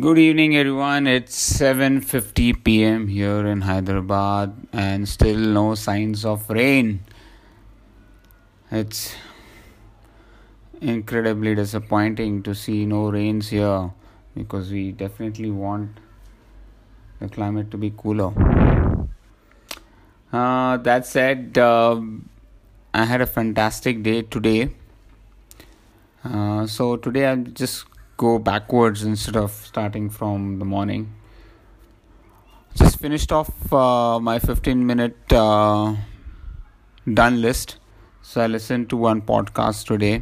Good evening, everyone. It's 7:50 p.m. here in Hyderabad, and still no signs of rain. It's incredibly disappointing to see no rains here because we definitely want the climate to be cooler. Uh, that said, uh, I had a fantastic day today. Uh, so today I'm just go backwards instead of starting from the morning. Just finished off uh, my 15 minute uh, done list. So I listened to one podcast today,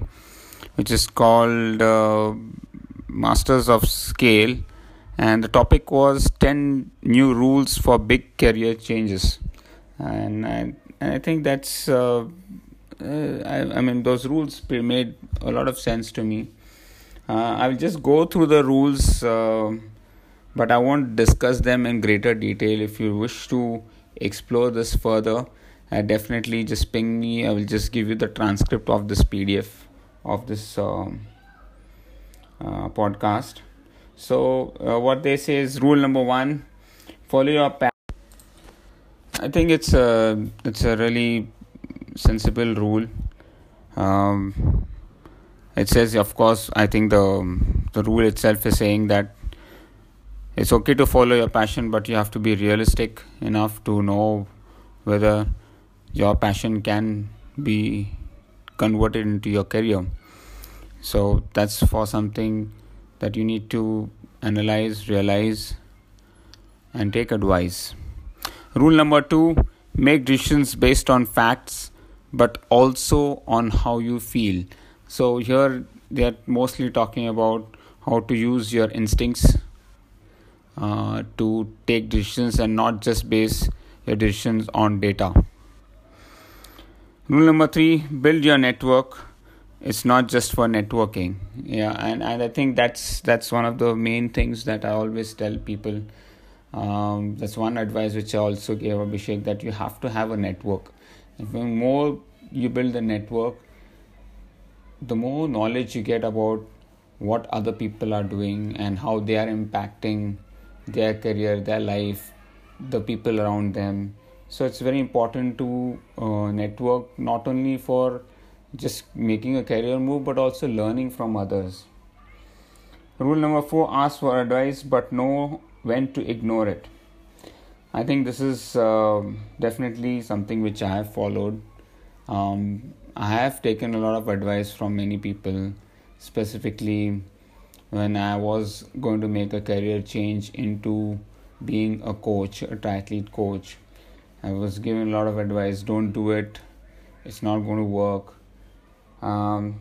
which is called uh, Masters of Scale, and the topic was 10 new rules for big career changes. And I, and I think that's, uh, uh, I, I mean, those rules made a lot of sense to me I will just go through the rules, uh, but I won't discuss them in greater detail. If you wish to explore this further, uh, definitely just ping me. I will just give you the transcript of this PDF of this uh, podcast. So, uh, what they say is rule number one: follow your path. I think it's a it's a really sensible rule. Um, it says of course i think the um, the rule itself is saying that it's okay to follow your passion but you have to be realistic enough to know whether your passion can be converted into your career. So that's for something that you need to analyze realize and take advice. Rule number 2 make decisions based on facts but also on how you feel so here they are mostly talking about how to use your instincts uh, to take decisions and not just base your decisions on data. Rule number three: build your network. It's not just for networking. Yeah, and, and I think that's that's one of the main things that I always tell people. Um, that's one advice which I also gave Abhishek that you have to have a network. If the more you build a network, the more knowledge you get about what other people are doing and how they are impacting their career, their life, the people around them. So it's very important to uh, network not only for just making a career move but also learning from others. Rule number four ask for advice but know when to ignore it. I think this is uh, definitely something which I have followed. Um, I have taken a lot of advice from many people, specifically when I was going to make a career change into being a coach, a triathlete coach. I was given a lot of advice don't do it, it's not going to work. Um,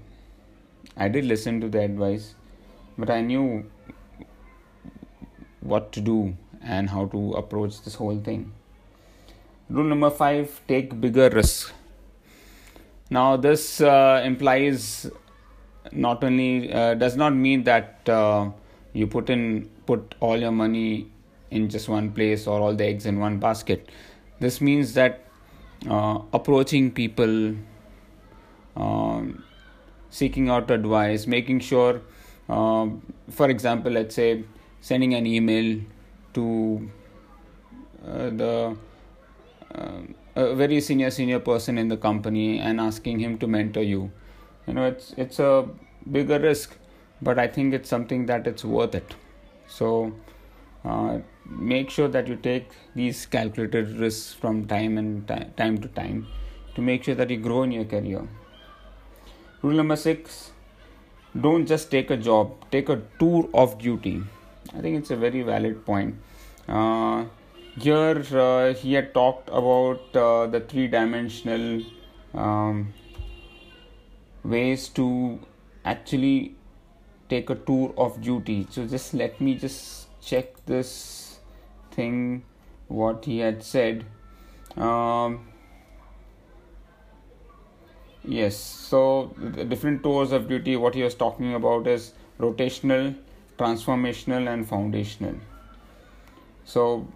I did listen to the advice, but I knew what to do and how to approach this whole thing. Rule number five take bigger risks now, this uh, implies not only uh, does not mean that uh, you put in put all your money in just one place or all the eggs in one basket. This means that uh, approaching people, um, seeking out advice, making sure, um, for example, let's say sending an email to uh, the um, a very senior senior person in the company and asking him to mentor you. You know it's it's a bigger risk but i think it's something that it's worth it. So uh, make sure that you take these calculated risks from time and time, time to time to make sure that you grow in your career. Rule number 6 don't just take a job take a tour of duty. I think it's a very valid point. Uh, here uh, he had talked about uh, the three dimensional um, ways to actually take a tour of duty. So just let me just check this thing what he had said. Um, yes so the different tours of duty what he was talking about is rotational transformational and foundational. So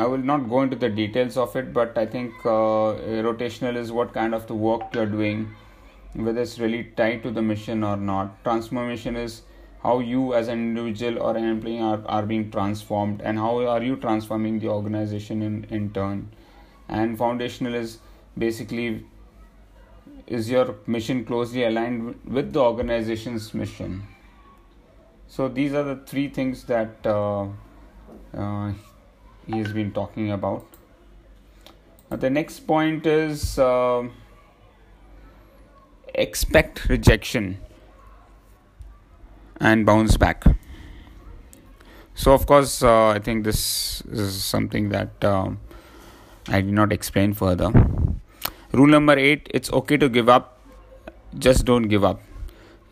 I will not go into the details of it, but I think uh, rotational is what kind of the work you're doing, whether it's really tied to the mission or not. Transformation is how you as an individual or an employee are, are being transformed and how are you transforming the organization in, in turn. And foundational is basically is your mission closely aligned with the organization's mission. So these are the three things that uh, uh, he has been talking about. Now the next point is uh, expect rejection and bounce back. So, of course, uh, I think this is something that uh, I did not explain further. Rule number eight it's okay to give up, just don't give up.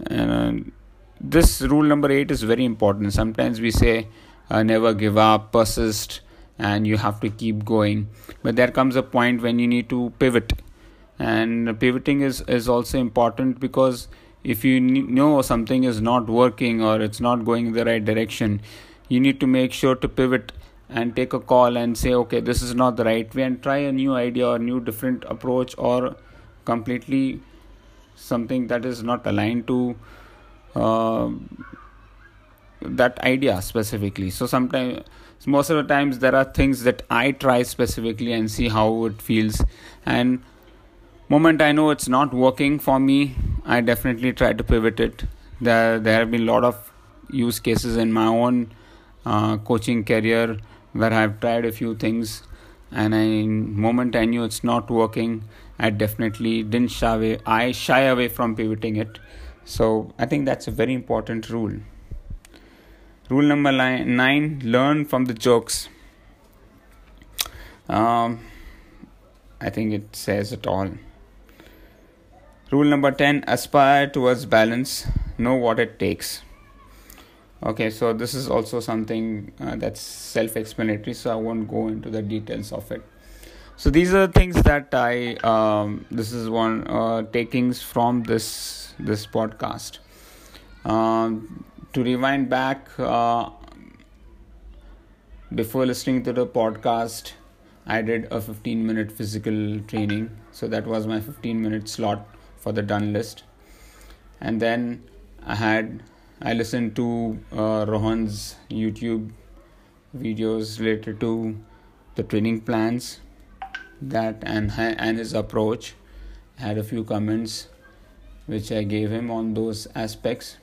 And this rule number eight is very important. Sometimes we say, uh, never give up, persist, and you have to keep going. But there comes a point when you need to pivot. And pivoting is, is also important because if you know something is not working or it's not going in the right direction you need to make sure to pivot and take a call and say okay this is not the right way and try a new idea or new different approach or completely something that is not aligned to uh, that idea specifically. So sometimes most of the times there are things that i try specifically and see how it feels. And moment i know it's not working for me i definitely try to pivot it. There there have been a lot of use cases in my own uh, coaching career where i've tried a few things. And I, moment i knew it's not working i definitely didn't shy away i shy away from pivoting it. So i think that's a very important rule rule number nine, learn from the jokes um, i think it says it all Rule number 10 aspire towards balance, know what it takes. Okay, so this is also something uh, that's self explanatory, so I won't go into the details of it. So these are the things that I um, this is one uh, takings from this this podcast. Um, to rewind back uh, before listening to the podcast, I did a 15 minute physical training. So that was my 15 minute slot for the done list. And then i had i listened to uh, rohan's youtube videos related to the training plans that and and his approach. I had a few comments which i gave him on those aspects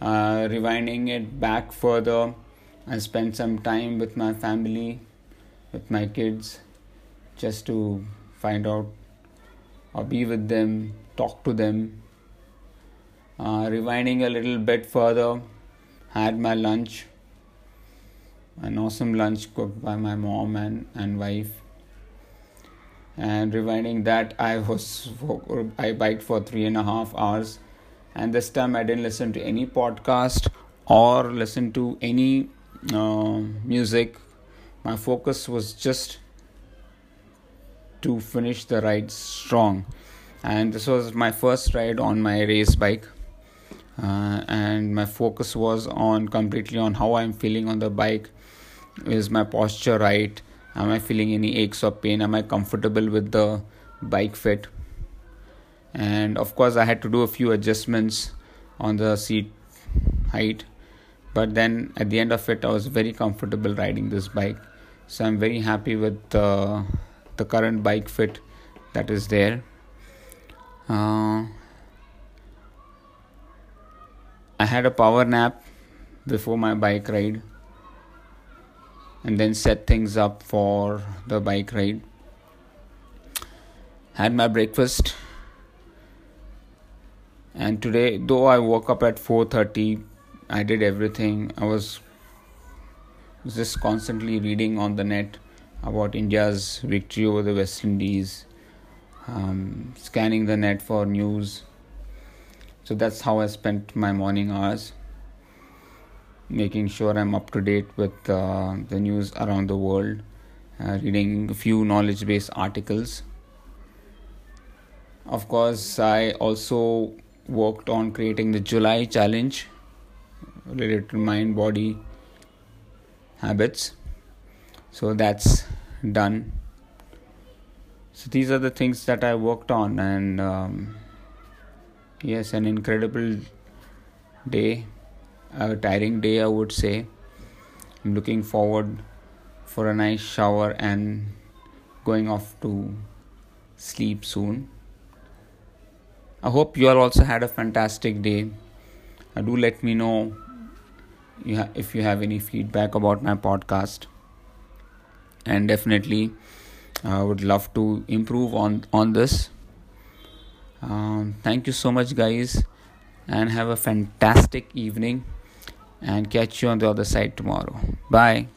uh, rewinding it back further i spent some time with my family with my kids just to find out or be with them, talk to them. Uh, rewinding a little bit further, had my lunch, an awesome lunch cooked by my mom and, and wife. And rewinding that, I was I biked for three and a half hours, and this time I didn't listen to any podcast or listen to any uh, music. My focus was just to finish the ride strong. And this was my first ride on my race bike. Uh, and my focus was on completely on how I'm feeling on the bike. Is my posture right? Am I feeling any aches or pain? Am I comfortable with the bike fit? And of course, I had to do a few adjustments on the seat height. But then at the end of it, I was very comfortable riding this bike. So I'm very happy with uh, the current bike fit that is there uh, I had a power nap before my bike ride and then set things up for the bike ride had my breakfast and today though i woke up at 4:30 i did everything i was just constantly reading on the net about India's victory over the West Indies, um, scanning the net for news. So that's how I spent my morning hours, making sure I'm up to date with uh, the news around the world, uh, reading a few knowledge based articles. Of course, I also worked on creating the July challenge related to mind body habits. So that's done. So these are the things that i worked on and um, yes an incredible day a tiring day i would say. I'm looking forward for a nice shower and going off to sleep soon i hope you all also had a fantastic day. Uh, do let me know if you have any feedback about my podcast. And definitely I uh, would love to improve on on this. Um, thank you so much guys and have a fantastic evening and catch you on the other side tomorrow. Bye